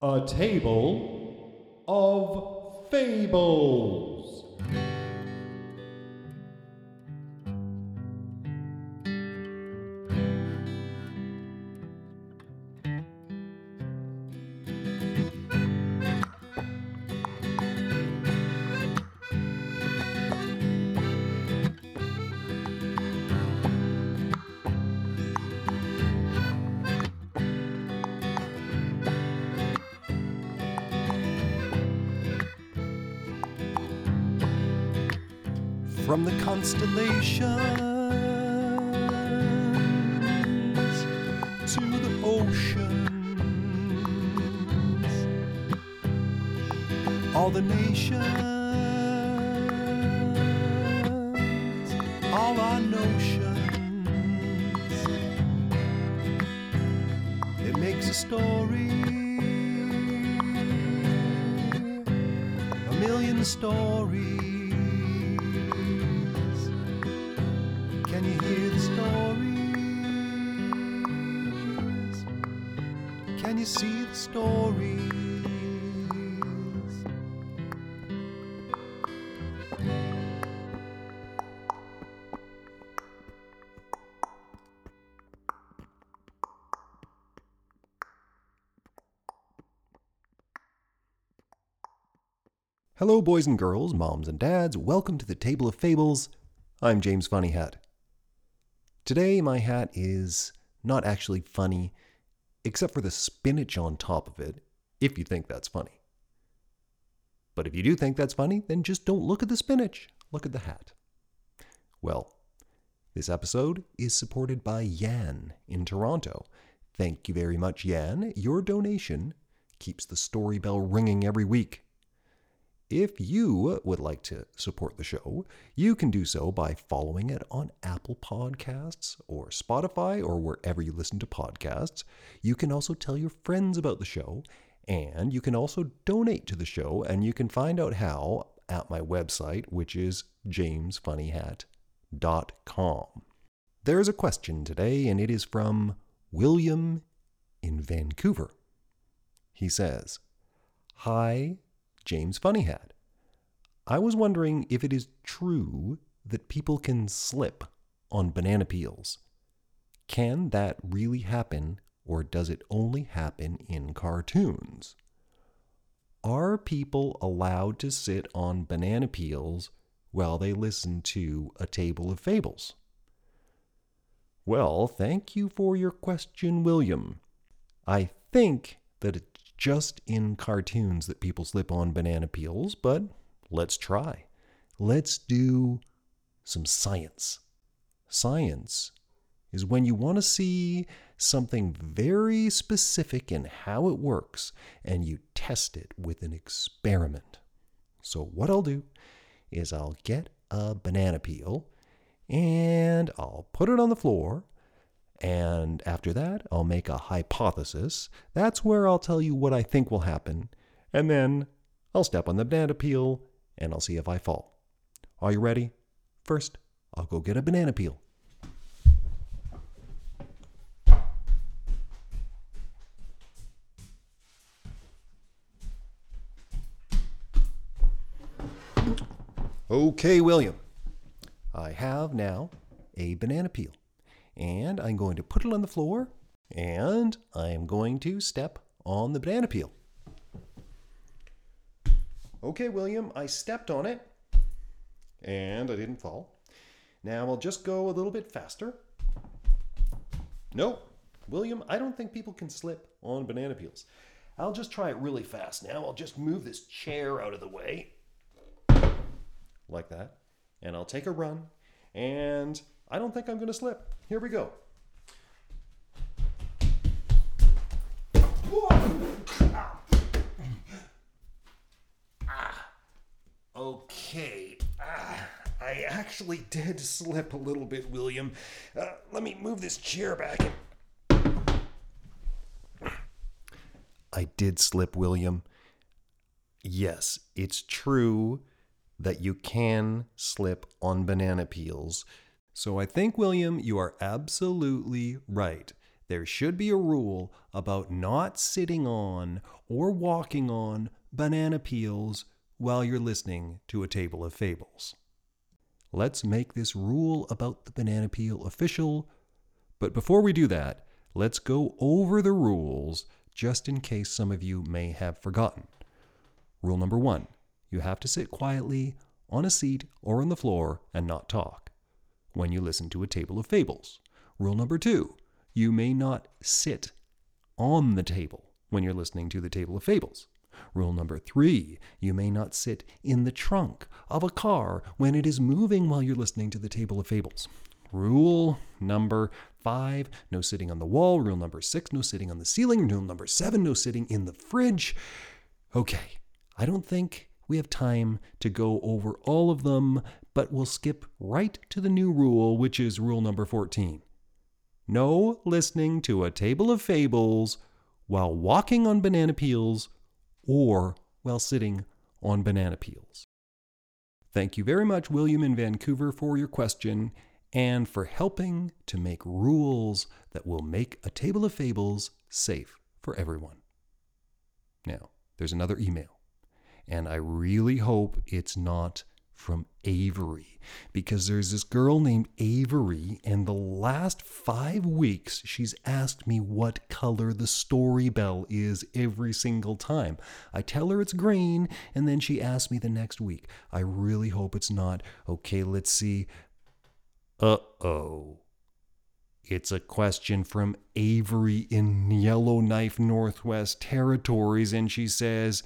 A table of fables. Constellations to the oceans, all the nations, all our notions. It makes a story, a million stories. See the stories? Hello, boys and girls, moms and dads. Welcome to the Table of Fables. I'm James Funny Hat. Today, my hat is not actually funny, except for the spinach on top of it, if you think that's funny. But if you do think that's funny, then just don't look at the spinach, look at the hat. Well, this episode is supported by Yan in Toronto. Thank you very much, Yan. Your donation keeps the story bell ringing every week. If you would like to support the show, you can do so by following it on Apple Podcasts or Spotify or wherever you listen to podcasts. You can also tell your friends about the show, and you can also donate to the show, and you can find out how at my website, which is jamesfunnyhat.com. There's a question today, and it is from William in Vancouver. He says, Hi, James Funny Hat. I was wondering if it is true that people can slip on banana peels. Can that really happen, or does it only happen in cartoons? Are people allowed to sit on banana peels while they listen to a table of fables? Well, thank you for your question, William. I think that it's just in cartoons that people slip on banana peels, but let's try. Let's do some science. Science is when you want to see something very specific in how it works and you test it with an experiment. So, what I'll do is I'll get a banana peel and I'll put it on the floor and after that, I'll make a hypothesis. That's where I'll tell you what I think will happen. And then I'll step on the banana peel and I'll see if I fall. Are you ready? First, I'll go get a banana peel. Okay, William. I have now a banana peel and I'm going to put it on the floor and I'm going to step on the banana peel. Okay, William, I stepped on it and I didn't fall. Now I'll just go a little bit faster. No, William, I don't think people can slip on banana peels. I'll just try it really fast now. I'll just move this chair out of the way. Like that. And I'll take a run. And I don't think I'm going to slip. Here we go. Okay. Ah, I actually did slip a little bit, William. Uh, let me move this chair back. I did slip, William. Yes, it's true that you can slip on banana peels. So I think, William, you are absolutely right there should be a rule about not sitting on or walking on banana peels while you're listening to a table of fables. Let's make this rule about the banana peel official. But before we do that, let's go over the rules just in case some of you may have forgotten. Rule number one you have to sit quietly on a seat or on the floor and not talk when you listen to a table of fables. Rule number two you may not sit on the table when you're listening to the table of fables. Rule number three you may not sit in the trunk of a car when it is moving while you're listening to the table of fables. Rule number five no sitting on the wall. Rule number six no sitting on the ceiling. Rule number seven no sitting in the fridge. Okay, I don't think we have time to go over all of them, but we'll skip right to the new rule, which is rule number 14. No listening to a table of fables while walking on banana peels or while sitting on banana peels. Thank you very much, William in Vancouver, for your question and for helping to make rules that will make a table of fables safe for everyone. Now, there's another email, and I really hope it's not from Avery because there's this girl named Avery, and the last five weeks she's asked me what color the story bell is every single time. I tell her it's green, and then she asks me the next week. I really hope it's not. Okay, let's see. Uh oh. It's a question from Avery in Yellowknife Northwest Territories, and she says,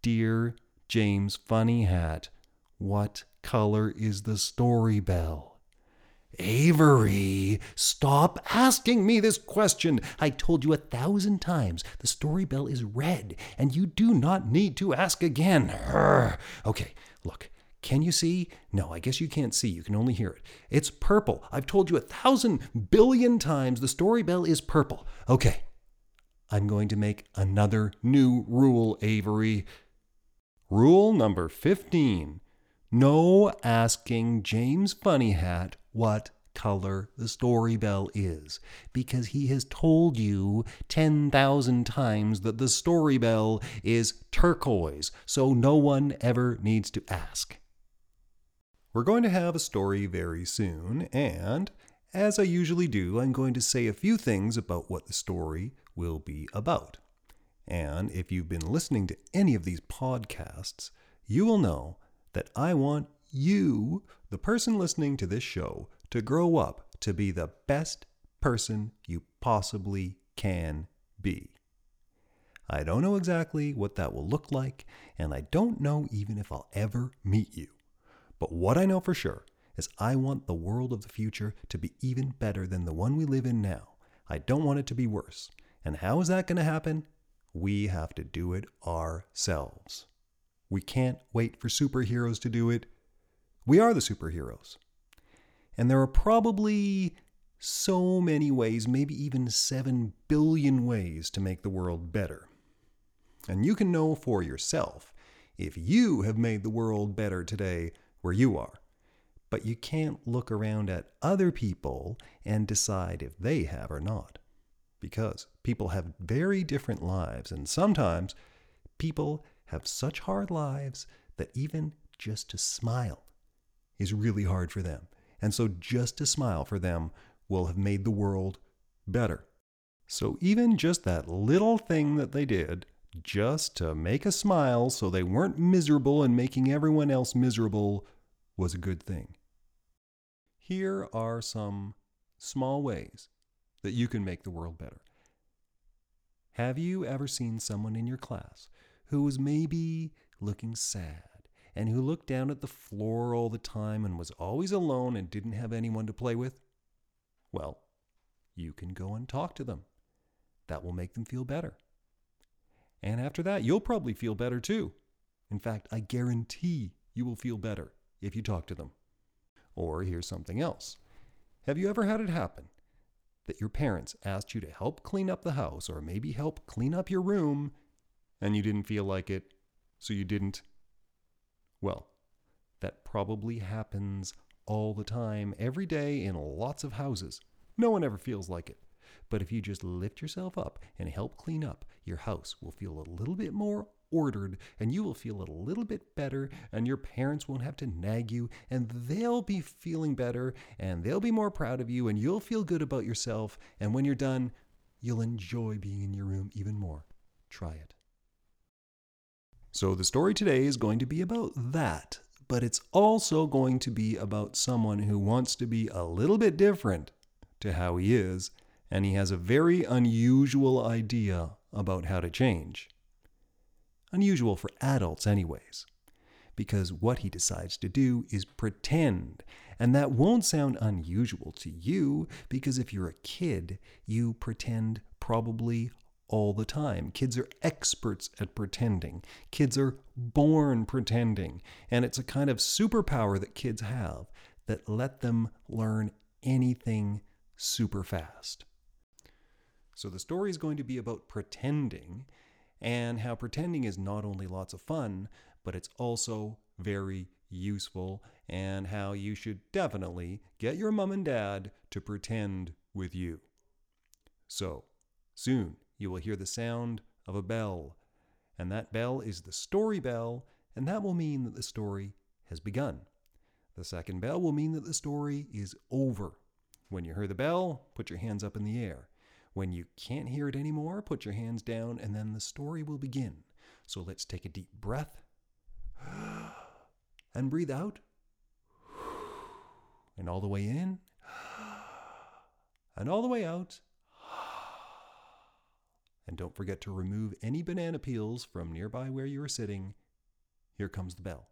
Dear James Funny Hat, what color is the story bell? Avery, stop asking me this question. I told you a thousand times the story bell is red, and you do not need to ask again. Urgh. Okay, look. Can you see? No, I guess you can't see. You can only hear it. It's purple. I've told you a thousand billion times the story bell is purple. Okay. I'm going to make another new rule, Avery. Rule number 15 no asking James Funny Hat what color the story bell is, because he has told you 10,000 times that the story bell is turquoise, so no one ever needs to ask. We're going to have a story very soon, and as I usually do, I'm going to say a few things about what the story will be about. And if you've been listening to any of these podcasts, you will know that I want you, the person listening to this show, to grow up to be the best person you possibly can be. I don't know exactly what that will look like, and I don't know even if I'll ever meet you. But what I know for sure is I want the world of the future to be even better than the one we live in now. I don't want it to be worse. And how is that going to happen? We have to do it ourselves. We can't wait for superheroes to do it. We are the superheroes. And there are probably so many ways, maybe even 7 billion ways to make the world better. And you can know for yourself if you have made the world better today where you are. But you can't look around at other people and decide if they have or not. Because people have very different lives, and sometimes people have such hard lives that even just to smile is really hard for them. And so just to smile for them will have made the world better. So even just that little thing that they did, just to make a smile so they weren't miserable and making everyone else miserable, was a good thing. Here are some small ways that you can make the world better. Have you ever seen someone in your class who was maybe looking sad and who looked down at the floor all the time and was always alone and didn't have anyone to play with? Well, you can go and talk to them. That will make them feel better. And after that, you'll probably feel better too. In fact, I guarantee you will feel better if you talk to them. Or here's something else. Have you ever had it happen that your parents asked you to help clean up the house or maybe help clean up your room and you didn't feel like it, so you didn't. Well, that probably happens all the time, every day in lots of houses. No one ever feels like it. but if you just lift yourself up and help clean up, your house will feel a little bit more ordered and you will feel a little bit better and your parents won't have to nag you and they'll be feeling better and they'll be more proud of you and you'll feel good about yourself and when you're done, you'll enjoy being in your room even more. Try it. So the story today is going to be about that, but it's also going to be about someone who wants to be a little bit different to how he is and he has a very unusual idea about how to change. Unusual for adults, anyways, because what he decides to do is pretend. And that won't sound unusual to you because if you're a kid, you pretend probably all the time. Kids are experts at pretending. Kids are born pretending. And it's a kind of superpower that kids have that let them learn anything super fast. So the story is going to be about pretending and how pretending is not only lots of fun, but it's also very useful, and how you should definitely get your mom and dad to pretend with you. So, soon you will hear the sound of a bell, and that bell is the story bell, and that will mean that the story has begun. The second bell will mean that the story is over. When you hear the bell, put your hands up in the air. When you can't hear it anymore, put your hands down and then the story will begin. So let's take a deep breath and breathe out. And all the way in and all the way out. And don't forget to remove any banana peels from nearby where you are sitting. Here comes the bell.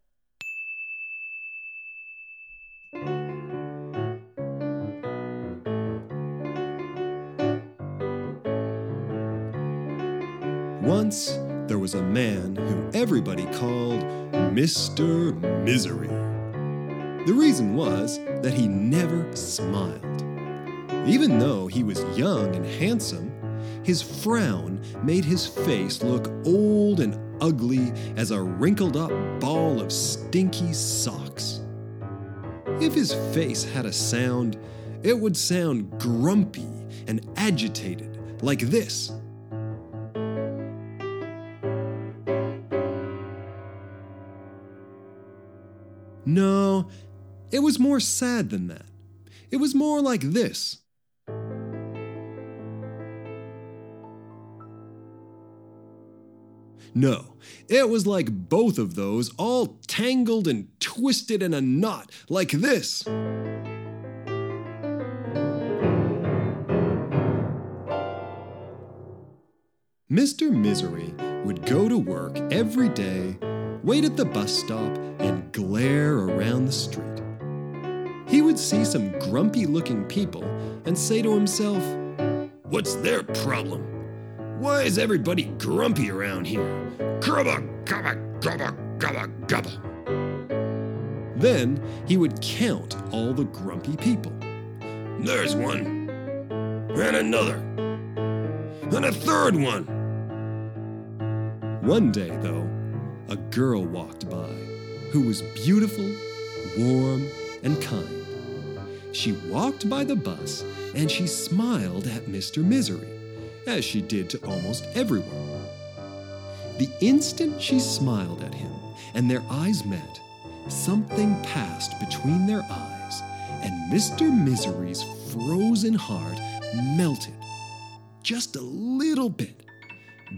Once there was a man who everybody called Mr. Misery. The reason was that he never smiled. Even though he was young and handsome, his frown made his face look old and ugly as a wrinkled up ball of stinky socks. If his face had a sound, it would sound grumpy and agitated, like this. No, it was more sad than that. It was more like this. No, it was like both of those, all tangled and twisted in a knot, like this. Mr. Misery would go to work every day, wait at the bus stop, and glare around the street. He would see some grumpy looking people and say to himself, What's their problem? Why is everybody grumpy around here? Grubba, gubba, gubba, gubba, gubba. Then he would count all the grumpy people. There's one, and another, and a third one. One day, though, a girl walked by who was beautiful, warm, and kind. She walked by the bus and she smiled at Mr. Misery, as she did to almost everyone. The instant she smiled at him and their eyes met, something passed between their eyes, and Mr. Misery's frozen heart melted just a little bit,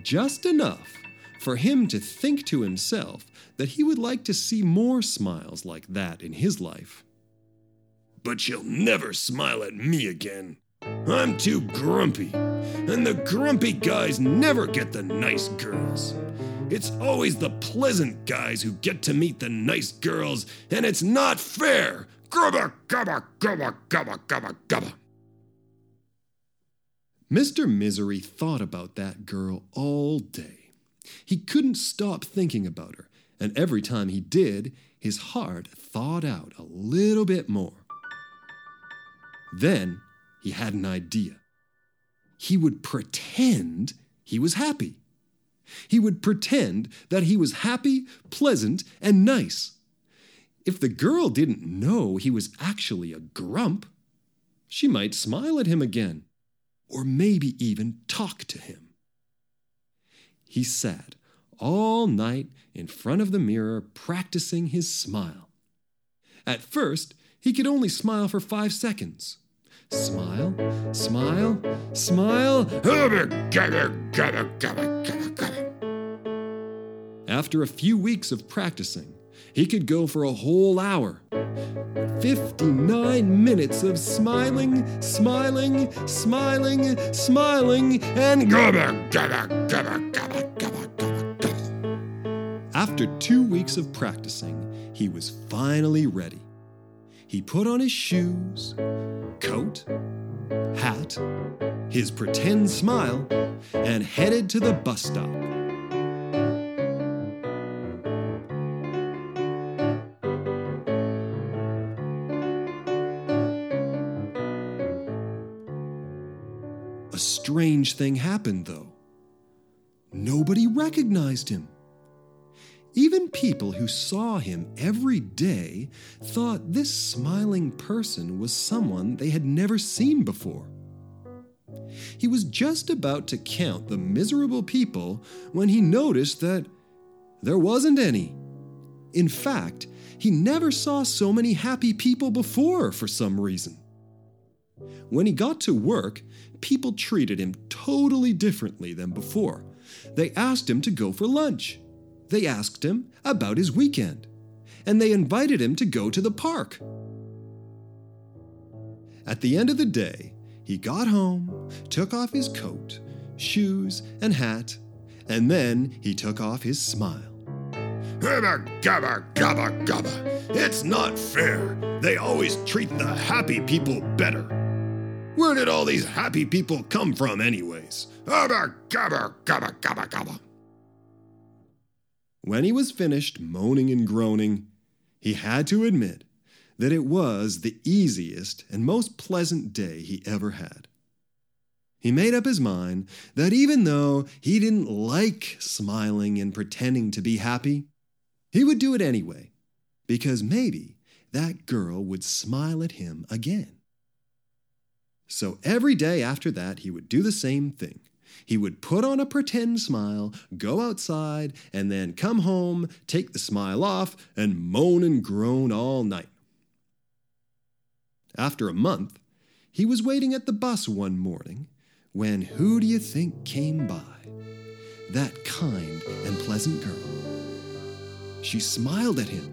just enough for him to think to himself that he would like to see more smiles like that in his life. But she'll never smile at me again. I'm too grumpy, and the grumpy guys never get the nice girls. It's always the pleasant guys who get to meet the nice girls, and it's not fair. Grubba, gubba, gubba, gubba, gubba, gubba. Mr. Misery thought about that girl all day. He couldn't stop thinking about her, and every time he did, his heart thawed out a little bit more. Then he had an idea. He would pretend he was happy. He would pretend that he was happy, pleasant, and nice. If the girl didn't know he was actually a grump, she might smile at him again. or maybe even talk to him. He sat all night in front of the mirror practicing his smile. At first, he could only smile for five seconds. Smile, smile, smile. After a few weeks of practicing, he could go for a whole hour. 59 minutes of smiling, smiling, smiling, smiling, and After two weeks of practicing, he was finally ready. He put on his shoes, coat, hat, his pretend smile, and headed to the bus stop. A strange thing happened, though. Nobody recognized him. Even people who saw him every day thought this smiling person was someone they had never seen before. He was just about to count the miserable people when he noticed that there wasn't any. In fact, he never saw so many happy people before for some reason. When he got to work, people treated him totally differently than before. They asked him to go for lunch. They asked him about his weekend. And they invited him to go to the park. At the end of the day, he got home, took off his coat, shoes, and hat, and then he took off his smile. Gabba, gabba, gabba, gabba. It's not fair. They always treat the happy people better. Where did all these happy people come from, anyways? Gabba, gabba, gabba, gabba, gabba. When he was finished moaning and groaning, he had to admit that it was the easiest and most pleasant day he ever had. He made up his mind that even though he didn't like smiling and pretending to be happy, he would do it anyway, because maybe that girl would smile at him again. So every day after that, he would do the same thing. He would put on a pretend smile, go outside, and then come home, take the smile off, and moan and groan all night. After a month, he was waiting at the bus one morning when who do you think came by? That kind and pleasant girl. She smiled at him.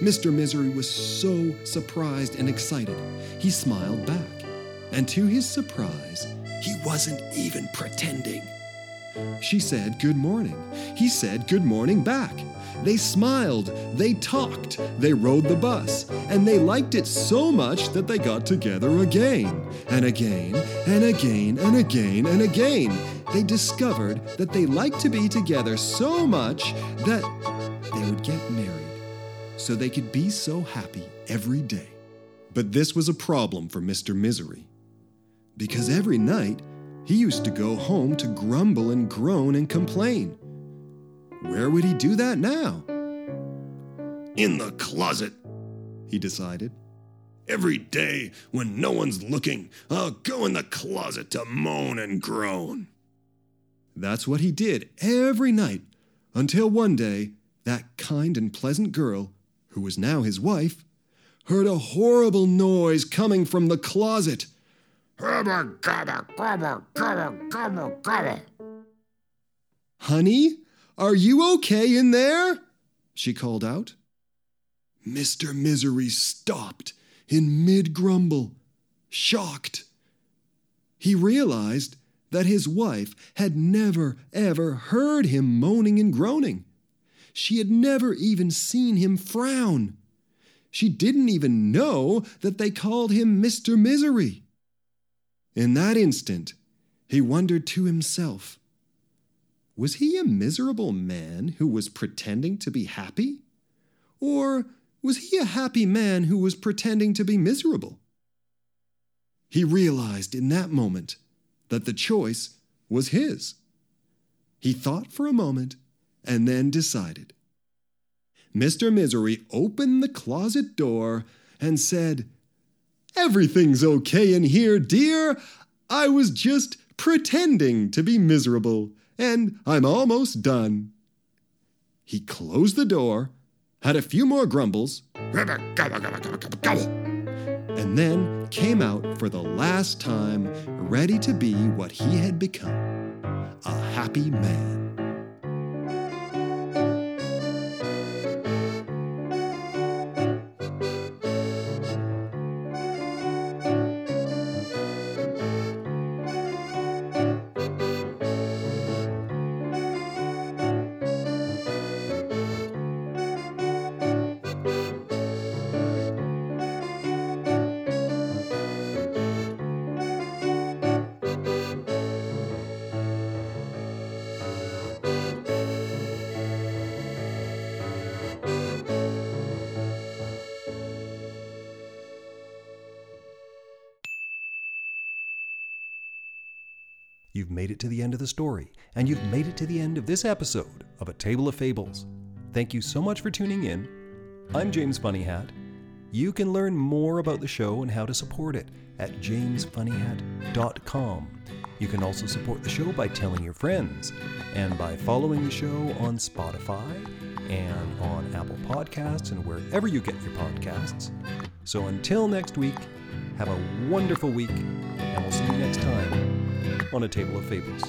Mr. Misery was so surprised and excited, he smiled back. And to his surprise, he wasn't even pretending. She said good morning. He said good morning back. They smiled, they talked, they rode the bus, and they liked it so much that they got together again, and again, and again, and again, and again. They discovered that they liked to be together so much that they would get married so they could be so happy every day. But this was a problem for Mr. Misery because every night he used to go home to grumble and groan and complain. Where would he do that now? In the closet, He decided. every day when no one's looking, I'll go in the closet to moan and groan. That's what he did every night until one day that kind and pleasant girl, who was now his wife, heard a horrible noise coming from the closet. Honey, are you okay in there? She called out. Mr. Misery stopped in mid grumble, shocked. He realized that his wife had never, ever heard him moaning and groaning. She had never even seen him frown. She didn't even know that they called him Mr. Misery. In that instant, he wondered to himself was he a miserable man who was pretending to be happy? Or was he a happy man who was pretending to be miserable? He realized in that moment that the choice was his. He thought for a moment and then decided. Mr. Misery opened the closet door and said, Everything's okay in here, dear. I was just pretending to be miserable, and I'm almost done. He closed the door, had a few more grumbles, and then came out for the last time, ready to be what he had become a happy man. You've made it to the end of the story, and you've made it to the end of this episode of A Table of Fables. Thank you so much for tuning in. I'm James Funnyhat. You can learn more about the show and how to support it at jamesfunnyhat.com. You can also support the show by telling your friends and by following the show on Spotify and on Apple Podcasts and wherever you get your podcasts. So until next week, have a wonderful week, and we'll see you next time on A Table of Fables.